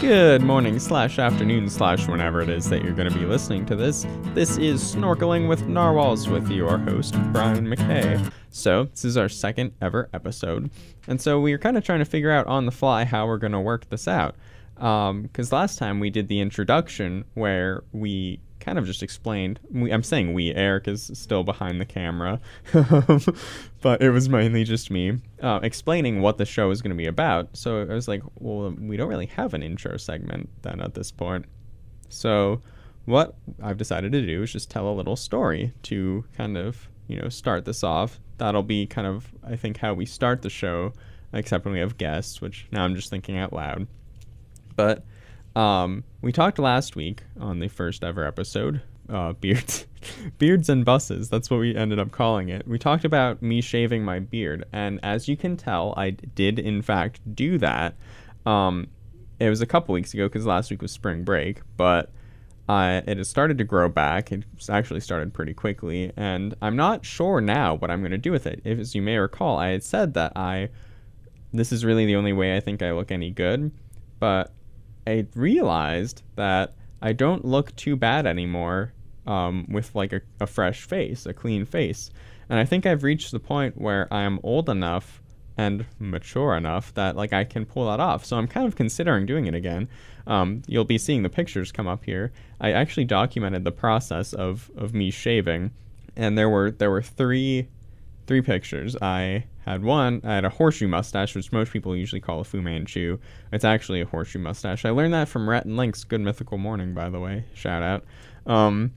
Good morning, slash afternoon, slash whenever it is that you're going to be listening to this. This is Snorkeling with Narwhals with your host, Brian McKay. So, this is our second ever episode. And so, we are kind of trying to figure out on the fly how we're going to work this out. Because um, last time we did the introduction where we kind of just explained. We, I'm saying we. Eric is still behind the camera, but it was mainly just me uh, explaining what the show is going to be about. So I was like, well, we don't really have an intro segment then at this point. So what I've decided to do is just tell a little story to kind of you know start this off. That'll be kind of I think how we start the show, except when we have guests, which now I'm just thinking out loud. But um, we talked last week on the first ever episode, uh, beards, beards and buses. That's what we ended up calling it. We talked about me shaving my beard, and as you can tell, I did in fact do that. Um, it was a couple weeks ago because last week was spring break, but uh, it has started to grow back. It actually started pretty quickly, and I'm not sure now what I'm going to do with it. If, as you may recall, I had said that I this is really the only way I think I look any good, but I realized that I don't look too bad anymore um, with like a, a fresh face, a clean face. And I think I've reached the point where I am old enough and mature enough that like I can pull that off. So I'm kind of considering doing it again. Um, you'll be seeing the pictures come up here. I actually documented the process of of me shaving, and there were there were three three pictures. I had one. I had a horseshoe mustache, which most people usually call a Fu Manchu. It's actually a horseshoe mustache. I learned that from Rhett and Link's Good Mythical Morning, by the way. Shout out. Um,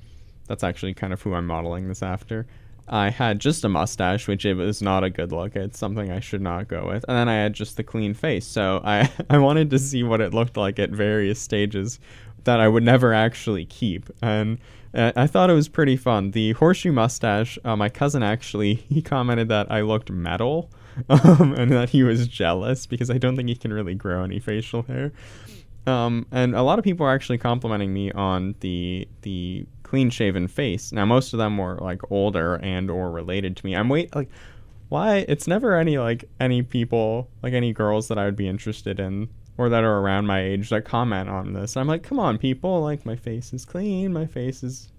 that's actually kind of who I'm modeling this after. I had just a mustache, which it was not a good look. It's something I should not go with. And then I had just the clean face. So I, I wanted to see what it looked like at various stages that I would never actually keep. And uh, I thought it was pretty fun. The horseshoe mustache, uh, my cousin actually, he commented that I looked metal um, and that he was jealous because I don't think he can really grow any facial hair. Um, and a lot of people are actually complimenting me on the the clean shaven face. Now most of them were like older and or related to me. I'm wait like why it's never any like any people like any girls that I would be interested in or that are around my age that comment on this. I'm like, come on, people, like my face is clean, my face is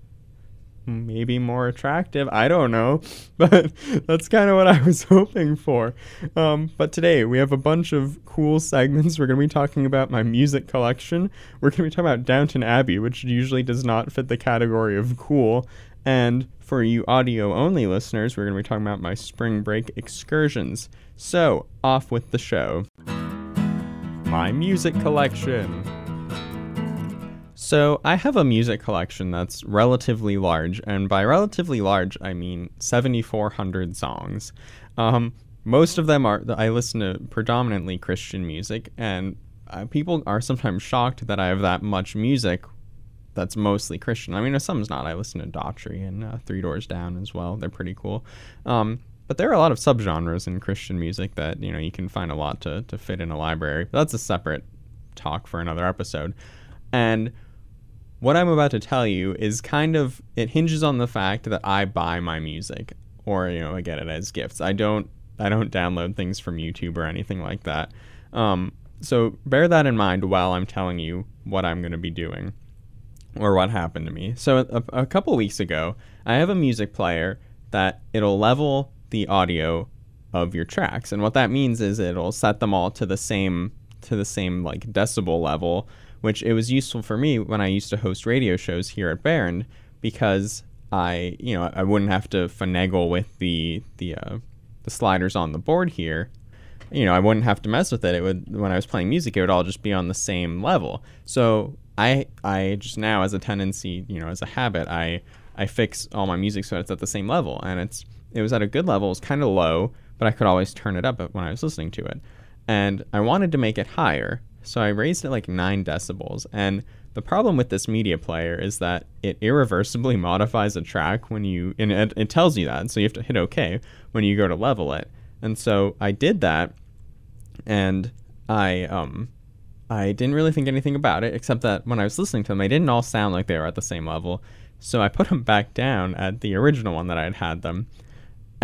maybe more attractive. I don't know, but that's kind of what I was hoping for. Um, but today we have a bunch of cool segments. We're going to be talking about my music collection. We're going to be talking about Downton Abbey, which usually does not fit the category of cool. And for you audio only listeners, we're going to be talking about my spring break excursions. So, off with the show my music collection. So, I have a music collection that's relatively large, and by relatively large, I mean 7,400 songs. Um, most of them are, I listen to predominantly Christian music, and uh, people are sometimes shocked that I have that much music that's mostly Christian. I mean, some's not. I listen to Daughtry and uh, Three Doors Down as well. They're pretty cool. Um, but there are a lot of subgenres in Christian music that you know you can find a lot to to fit in a library. But that's a separate talk for another episode. And what I'm about to tell you is kind of it hinges on the fact that I buy my music or you know I get it as gifts. I don't I don't download things from YouTube or anything like that. Um, so bear that in mind while I'm telling you what I'm going to be doing or what happened to me. So a, a couple weeks ago, I have a music player that it'll level the audio of your tracks. And what that means is it'll set them all to the same to the same like decibel level, which it was useful for me when I used to host radio shows here at Behrend because I, you know, I wouldn't have to finagle with the the uh, the sliders on the board here. You know, I wouldn't have to mess with it. It would when I was playing music, it would all just be on the same level. So I I just now as a tendency, you know, as a habit, I I fix all my music so it's at the same level, and it's it was at a good level. It was kind of low, but I could always turn it up when I was listening to it. And I wanted to make it higher, so I raised it like 9 decibels. And the problem with this media player is that it irreversibly modifies a track when you, and it, it tells you that, so you have to hit OK when you go to level it. And so I did that, and I um I didn't really think anything about it, except that when I was listening to them, they didn't all sound like they were at the same level. So I put them back down at the original one that I had had them,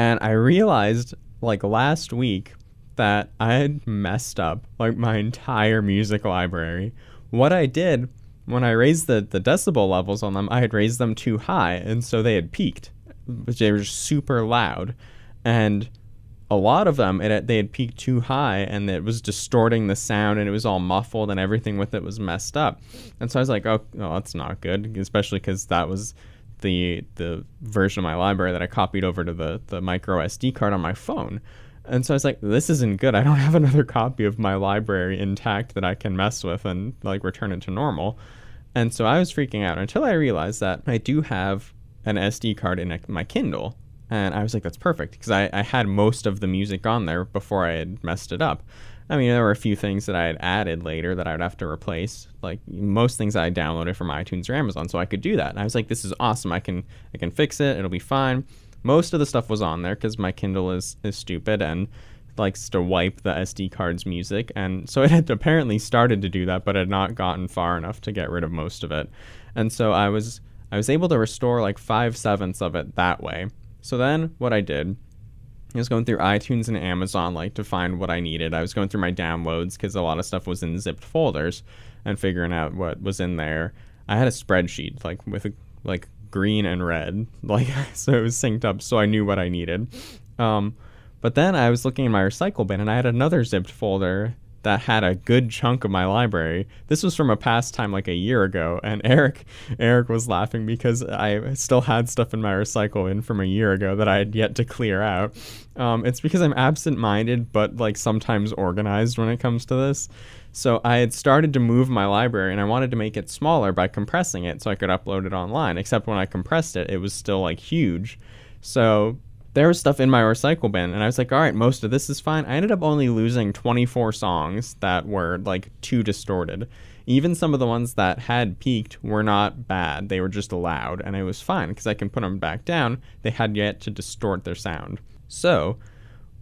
and I realized like last week that I had messed up like my entire music library what I did when I raised the, the decibel levels on them, I had raised them too high, and so they had peaked, they were super loud. And a lot of them, it, they had peaked too high, and it was distorting the sound, and it was all muffled, and everything with it was messed up. And so I was like, oh, well, that's not good, especially because that was the the version of my library that I copied over to the the micro SD card on my phone. And so I was like, this isn't good. I don't have another copy of my library intact that I can mess with and like return it to normal. And so I was freaking out until I realized that I do have an SD card in a, my Kindle. And I was like, that's perfect because I, I had most of the music on there before I had messed it up. I mean, there were a few things that I had added later that I would have to replace. Like most things I downloaded from iTunes or Amazon, so I could do that. And I was like, this is awesome. I can I can fix it. It'll be fine. Most of the stuff was on there because my Kindle is is stupid and likes to wipe the SD card's music, and so it had apparently started to do that, but had not gotten far enough to get rid of most of it. And so I was I was able to restore like five sevenths of it that way. So then what I did I was going through iTunes and Amazon like to find what I needed. I was going through my downloads because a lot of stuff was in zipped folders and figuring out what was in there. I had a spreadsheet like with like green and red, like so it was synced up, so I knew what I needed. Um, but then I was looking in my recycle bin and I had another zipped folder that had a good chunk of my library. This was from a past time like a year ago, and Eric Eric was laughing because I still had stuff in my recycle bin from a year ago that I had yet to clear out. Um, it's because I'm absent-minded, but like sometimes organized when it comes to this. So I had started to move my library, and I wanted to make it smaller by compressing it so I could upload it online. Except when I compressed it, it was still like huge. So there was stuff in my recycle bin and i was like all right most of this is fine. I ended up only losing 24 songs that were like too distorted. Even some of the ones that had peaked were not bad they were just loud and it was fine because i can put them back down they had yet to distort their sound. So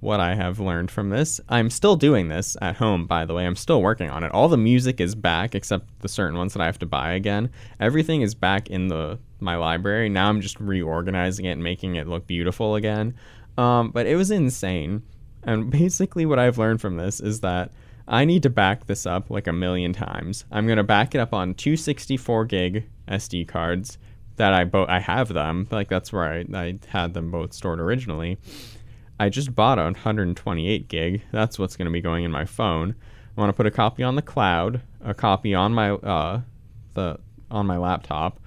what I have learned from this. I'm still doing this at home, by the way. I'm still working on it. All the music is back except the certain ones that I have to buy again. Everything is back in the my library. Now I'm just reorganizing it and making it look beautiful again. Um, but it was insane. And basically, what I've learned from this is that I need to back this up like a million times. I'm gonna back it up on 264 gig SD cards that I both I have them. Like that's where I, I had them both stored originally I just bought a 128 gig. That's what's going to be going in my phone. I want to put a copy on the cloud, a copy on my uh, the on my laptop.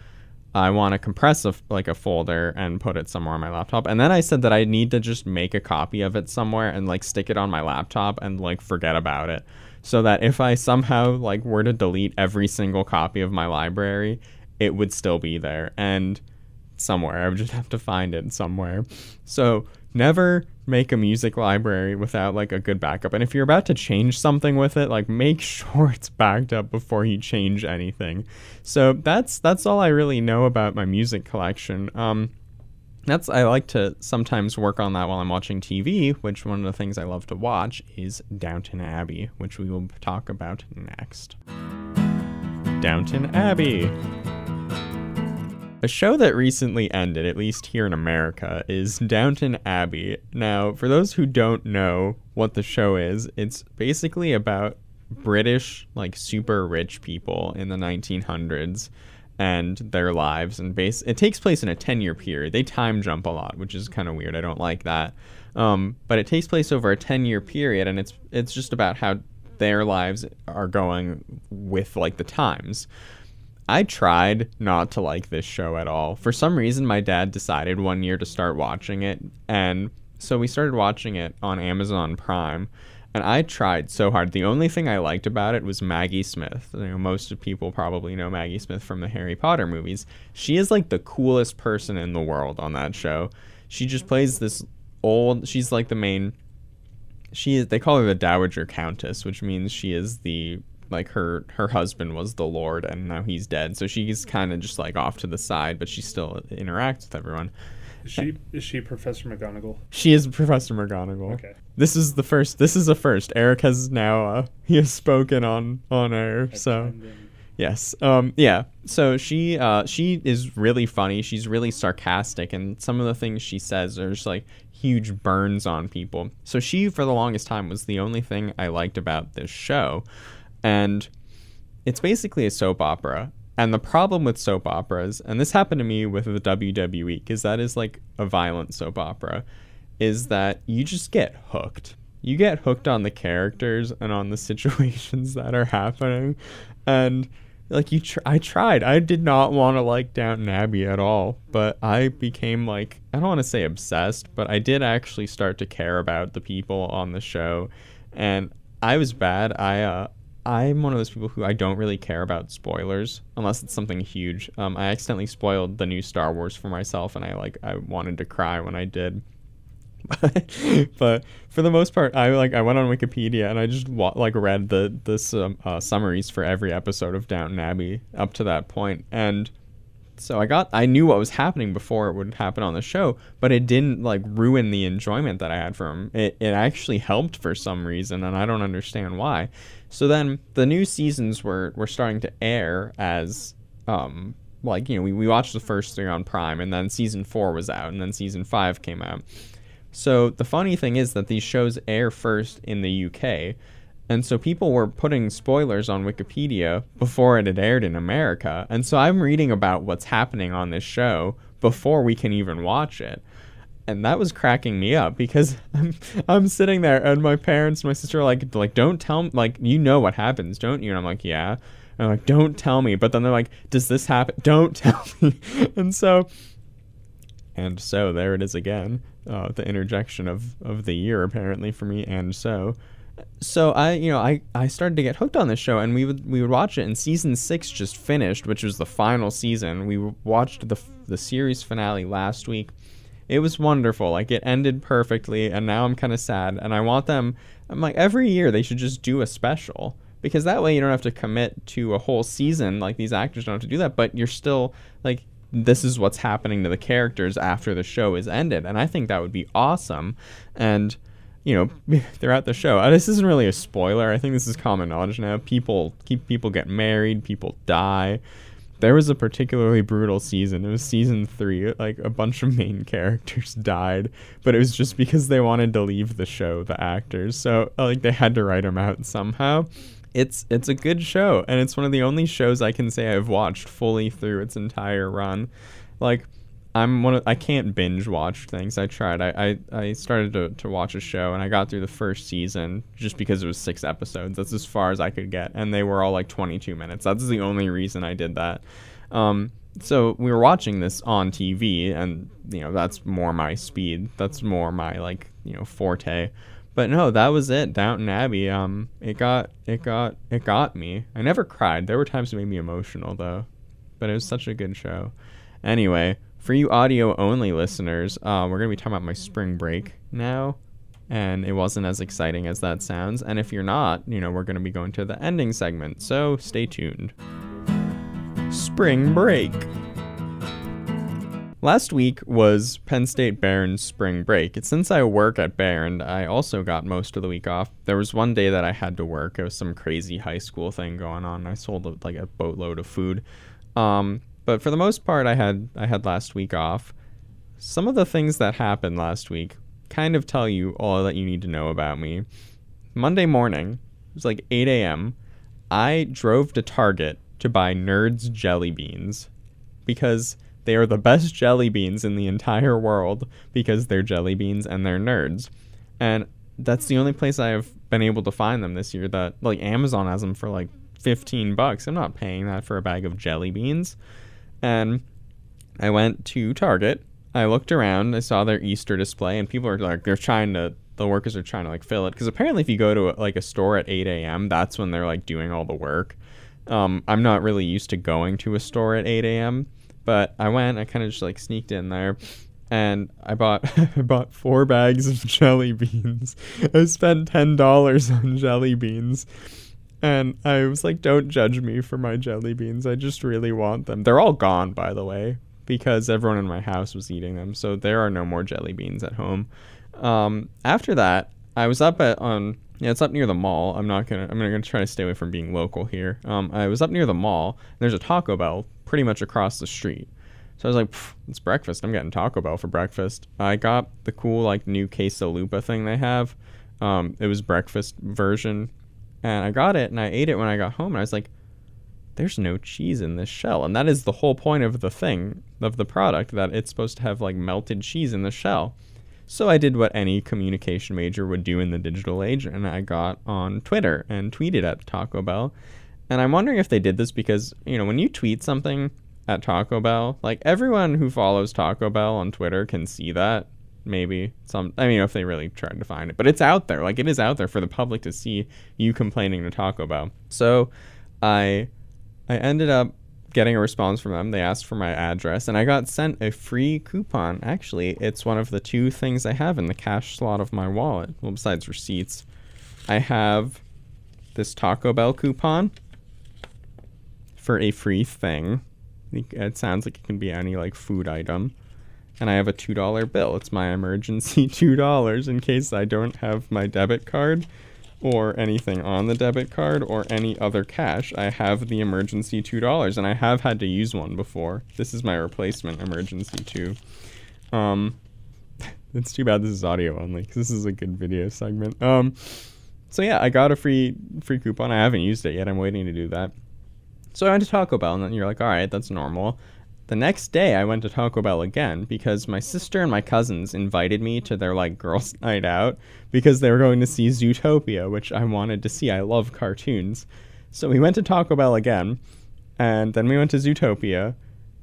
I want to compress a, like a folder and put it somewhere on my laptop. And then I said that I need to just make a copy of it somewhere and like stick it on my laptop and like forget about it. So that if I somehow like were to delete every single copy of my library, it would still be there and somewhere. I would just have to find it somewhere. So never make a music library without like a good backup. And if you're about to change something with it, like make sure it's backed up before you change anything. So that's that's all I really know about my music collection. Um, that's I like to sometimes work on that while I'm watching TV, which one of the things I love to watch is Downton Abbey, which we will talk about next. Downton Abbey. A show that recently ended, at least here in America, is Downton Abbey. Now, for those who don't know what the show is, it's basically about British, like super rich people in the 1900s and their lives and base it takes place in a 10 year period. They time jump a lot which is kind of weird. I don't like that. Um, but it takes place over a 10 year period and it's it's just about how their lives are going with like the times I tried not to like this show at all. For some reason, my dad decided one year to start watching it. And so we started watching it on Amazon Prime. And I tried so hard. The only thing I liked about it was Maggie Smith. You know, most people probably know Maggie Smith from the Harry Potter movies. She is like the coolest person in the world on that show. She just plays this old. She's like the main. She is. They call her the Dowager Countess, which means she is the like her her husband was the lord and now he's dead. So she's kind of just like off to the side but she still interacts with everyone. Is she is she professor mcgonagall? She is professor mcgonagall. Okay. This is the first this is a first. Eric has now uh, he has spoken on on air so yes um yeah. So she uh she is really funny. She's really sarcastic and some of the things she says are just like huge burns on people. So she for the longest time was the only thing i liked about this show and it's basically a soap opera. And the problem with soap operas, and this happened to me with the WWE, because that is like a violent soap opera, is that you just get hooked. You get hooked on the characters and on the situations that are happening. And like you tr- I tried. I did not want to like Downton Abbey at all, but I became like I don't want to say obsessed, but I did actually start to care about the people on the show and I was bad. I uh I'm one of those people who I don't really care about spoilers unless it's something huge. Um, I accidentally spoiled the new Star Wars for myself, and I like I wanted to cry when I did. but for the most part, I like I went on Wikipedia and I just like read the the um, uh, summaries for every episode of Downton Abbey up to that point, and so I got I knew what was happening before it would happen on the show, but it didn't like ruin the enjoyment that I had from it. It actually helped for some reason, and I don't understand why. So then the new seasons were were starting to air as um like you know we, we watched the first three on Prime, and then season four was out, and then season five came out. So the funny thing is that these shows air first in the UK and so people were putting spoilers on Wikipedia before it had aired in America. And so I'm reading about what's happening on this show before we can even watch it. And that was cracking me up because I'm, I'm sitting there and my parents, and my sister are like, like, don't tell me, like, you know what happens, don't you? And I'm like, yeah. And I'm like, don't tell me. But then they're like, does this happen? Don't tell me. and so, and so there it is again. Uh, the interjection of, of the year apparently for me. And so, so I, you know, I, I started to get hooked on this show, and we would we would watch it. And season six just finished, which was the final season. We watched the the series finale last week. It was wonderful. Like it ended perfectly, and now I'm kind of sad. And I want them. I'm like every year they should just do a special because that way you don't have to commit to a whole season. Like these actors don't have to do that, but you're still like this is what's happening to the characters after the show is ended, and I think that would be awesome. And you know, throughout the show. This isn't really a spoiler. I think this is common knowledge now. People keep people get married, people die. There was a particularly brutal season. It was season three. Like a bunch of main characters died, but it was just because they wanted to leave the show, the actors. So uh, like they had to write them out somehow. It's it's a good show, and it's one of the only shows I can say I've watched fully through its entire run. Like I'm one of I can't binge watch things. I tried. I, I, I started to, to watch a show and I got through the first season just because it was six episodes. That's as far as I could get. And they were all like 22 minutes. That's the only reason I did that. Um, so we were watching this on TV and you know, that's more my speed. That's more my like, you know, forte. But no, that was it. Downton Abbey. Um, it got it got it got me. I never cried. There were times it made me emotional though. But it was such a good show. Anyway, for you audio only listeners, uh, we're going to be talking about my spring break now. And it wasn't as exciting as that sounds. And if you're not, you know, we're going to be going to the ending segment. So stay tuned. Spring break. Last week was Penn State Behrend's spring break. Since I work at Behrend, I also got most of the week off. There was one day that I had to work. It was some crazy high school thing going on. I sold like a boatload of food. Um, but for the most part, I had I had last week off. Some of the things that happened last week kind of tell you all that you need to know about me. Monday morning, it was like 8 a.m. I drove to Target to buy Nerds jelly beans because they are the best jelly beans in the entire world because they're jelly beans and they're nerds. And that's the only place I have been able to find them this year that like Amazon has them for like 15 bucks. I'm not paying that for a bag of jelly beans. And I went to Target. I looked around. I saw their Easter display, and people are like, they're trying to, the workers are trying to like fill it. Because apparently, if you go to a, like a store at 8 a.m., that's when they're like doing all the work. Um, I'm not really used to going to a store at 8 a.m., but I went. I kind of just like sneaked in there, and I bought I bought four bags of jelly beans. I spent ten dollars on jelly beans. And I was like, don't judge me for my jelly beans. I just really want them. They're all gone, by the way, because everyone in my house was eating them. So there are no more jelly beans at home. Um, after that, I was up at on yeah, it's up near the mall. I'm not gonna I'm gonna try to stay away from being local here. Um, I was up near the mall. there's a Taco Bell pretty much across the street. So I was like, it's breakfast. I'm getting Taco Bell for breakfast. I got the cool like new Quesalupa thing they have. Um, it was breakfast version and I got it and I ate it when I got home and I was like, there's no cheese in this shell. And that is the whole point of the thing, of the product, that it's supposed to have like melted cheese in the shell. So I did what any communication major would do in the digital age, and I got on Twitter and tweeted at Taco Bell. And I'm wondering if they did this because, you know, when you tweet something at Taco Bell, like everyone who follows Taco Bell on Twitter can see that. Maybe some, I mean, if they really tried to find it, but it's out there. Like it is out there for the public to see you complaining to Taco Bell. So I I ended up getting a response from them. They asked for my address, and I got sent a free coupon. Actually, it's one of the two things I have in the cash slot of my wallet. Well, besides receipts, I have this Taco Bell coupon for a free thing. It sounds like it can be any like food item. And I have a $2 bill. It's my emergency $2 in case I don't have my debit card or anything on the debit card or any other cash. I have the emergency $2 and I have had to use one before. This is my replacement emergency 2. Um it's too bad this is audio only cuz this is a good video segment. Um so yeah, I got a free free coupon. I haven't used it yet. I'm waiting to do that. So I went to Taco Bell, and then you're like, all right, that's normal. The next day, I went to Taco Bell again because my sister and my cousins invited me to their like girls' night out because they were going to see Zootopia, which I wanted to see. I love cartoons. So we went to Taco Bell again, and then we went to Zootopia.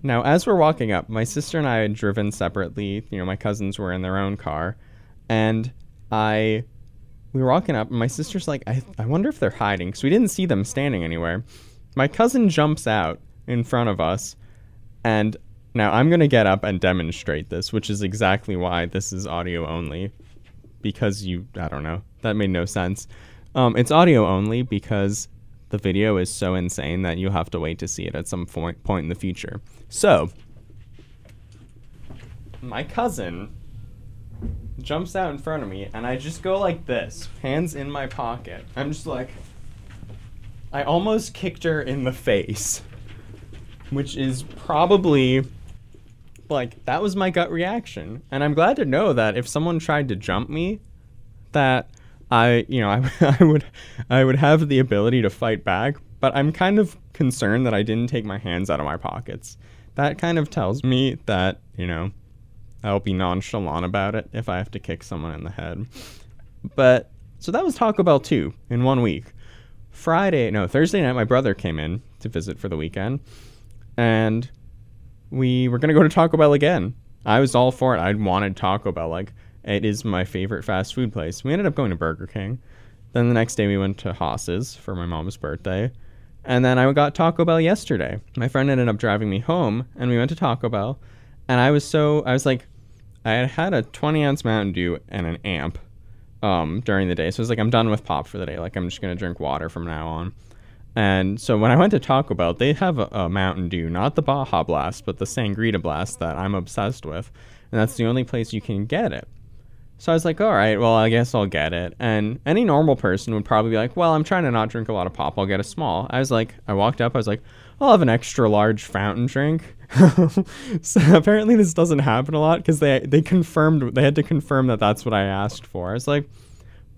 Now, as we're walking up, my sister and I had driven separately. You know, my cousins were in their own car, and I we were walking up, and my sister's like, I, I wonder if they're hiding because we didn't see them standing anywhere. My cousin jumps out in front of us and now I'm going to get up and demonstrate this, which is exactly why this is audio only. Because you, I don't know, that made no sense. Um, it's audio only because the video is so insane that you'll have to wait to see it at some point, point in the future. So, my cousin jumps out in front of me, and I just go like this, hands in my pocket. I'm just like, I almost kicked her in the face which is probably like that was my gut reaction. And i'm glad to know that if someone tried to jump me that i you know I, I would i would have the ability to fight back. But i'm kind of concerned that i didn't take my hands out of my pockets. That kind of tells me that you know i'll be nonchalant about it if i have to kick someone in the head. But so that was taco bell 2 in one week. Friday no thursday night my brother came in to visit for the weekend and we were gonna go to Taco Bell again. I was all for it. I wanted Taco Bell. Like it is my favorite fast food place. We ended up going to Burger King. Then the next day we went to Haas's for my mom's birthday. And then I got Taco Bell yesterday. My friend ended up driving me home and we went to Taco Bell. And I was so I was like I had had a 20 ounce Mountain Dew and an amp um, during the day. So I was like, I'm done with pop for the day. Like I'm just gonna drink water from now on. And so when I went to Taco Bell, they have a, a, Mountain Dew, not the Baja Blast, but the Sangrita Blast that I'm obsessed with. And that's the only place you can get it. So I was like, all right, well, I guess I'll get it. And any normal person would probably be like, well, I'm trying to not drink a lot of pop. I'll get a small. I was like, I walked up, I was like, I'll have an extra large fountain drink. so apparently this doesn't happen a lot because they, they confirmed, they had to confirm that that's what I asked for. I was like,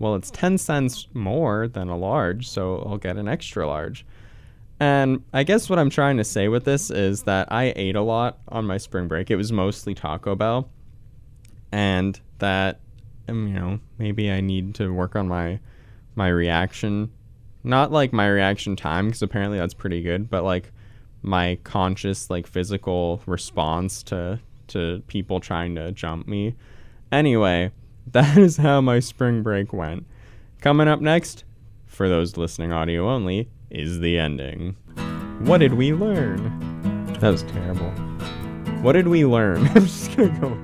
well, it's 10 cents more than a large, so I'll get an extra large. And I guess what I'm trying to say with this is that I ate a lot on my spring break. It was mostly Taco Bell. And that um, you know, maybe I need to work on my my reaction. Not like my reaction time because apparently that's pretty good, but like my conscious like physical response to to people trying to jump me. Anyway, that is how my spring break went. Coming up next, for those listening audio only, is the ending. What did we learn? That was terrible. What did we learn? I'm just gonna go.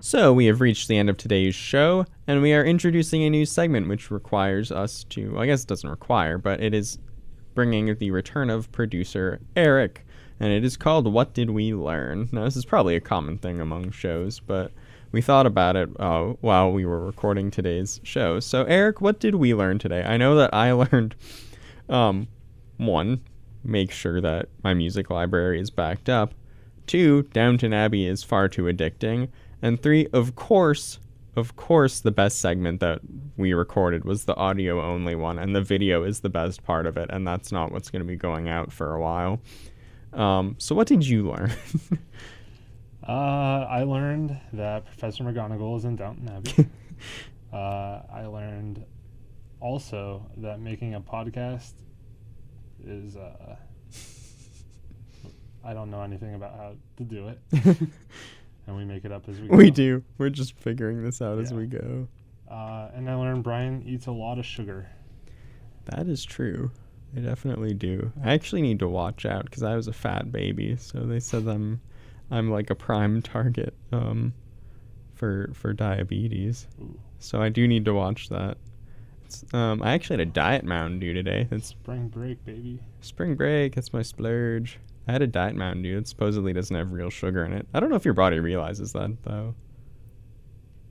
So, we have reached the end of today's show, and we are introducing a new segment which requires us to, I guess it doesn't require, but it is bringing the return of producer Eric, and it is called What Did We Learn? Now, this is probably a common thing among shows, but we thought about it uh, while we were recording today's show. So, Eric, what did we learn today? I know that I learned um, one, make sure that my music library is backed up. Two, Downton Abbey is far too addicting. And three, of course, of course, the best segment that we recorded was the audio only one, and the video is the best part of it, and that's not what's going to be going out for a while. Um, so, what did you learn? Uh, I learned that Professor McGonagall is in Downton Abbey. uh, I learned also that making a podcast is. Uh, I don't know anything about how to do it, and we make it up as we go. we do. We're just figuring this out as we go. Uh, and I learned Brian eats a lot of sugar. That is true. I definitely do. I actually need to watch out because I was a fat baby, so they said I'm, I'm like a prime target um, for for diabetes. Ooh. So I do need to watch that. It's, um, I actually had a diet Mountain Dew today. It's Spring break, baby. spring break. It's my splurge. I had a diet Mountain Dew. It supposedly doesn't have real sugar in it. I don't know if your body realizes that though.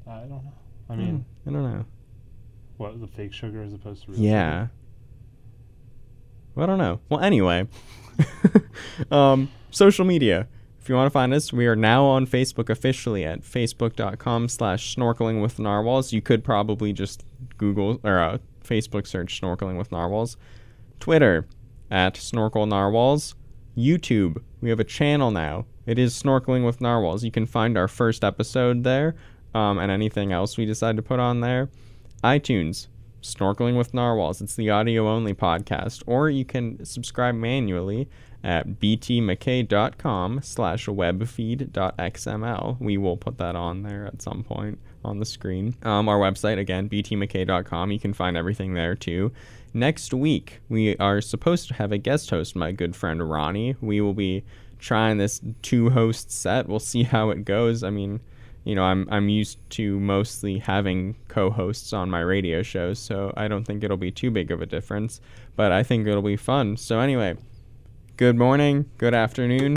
I don't know. I mean, Hmm, I don't know. what the fake sugar as opposed to real Yeah. Well, I don't know. Well, anyway, um, social media. If you want to find us, we are now on Facebook officially at facebook.com slash snorkeling with narwhals. You could probably just Google or uh, Facebook search snorkeling with narwhals. Twitter at snorkel narwhals. YouTube, we have a channel now. It is snorkeling with narwhals. You can find our first episode there um, and anything else we decide to put on there. iTunes, Snorkeling with Narwhals. It's the audio only podcast. Or you can subscribe manually at btmckay.com slash webfeed.xml. We will put that on there at some point on the screen. Um, our website, again, btmckay.com. You can find everything there too. Next week, we are supposed to have a guest host, my good friend Ronnie. We will be trying this two host set. We'll see how it goes. I mean, you know, I'm I'm used to mostly having co-hosts on my radio shows, so I don't think it'll be too big of a difference, but I think it'll be fun. So anyway, good morning, good afternoon.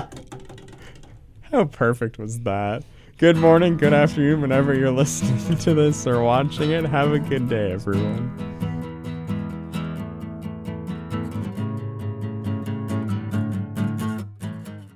How perfect was that? Good morning, good afternoon whenever you're listening to this or watching it. Have a good day, everyone.